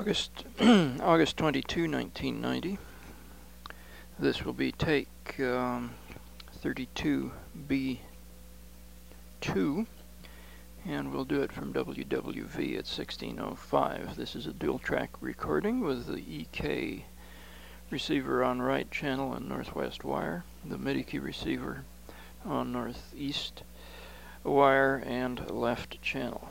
August August 22, 1990. This will be take um, 32B2, and we'll do it from WWV at 1605. This is a dual track recording with the EK receiver on right channel and northwest wire, the Mideke receiver on northeast wire and left channel.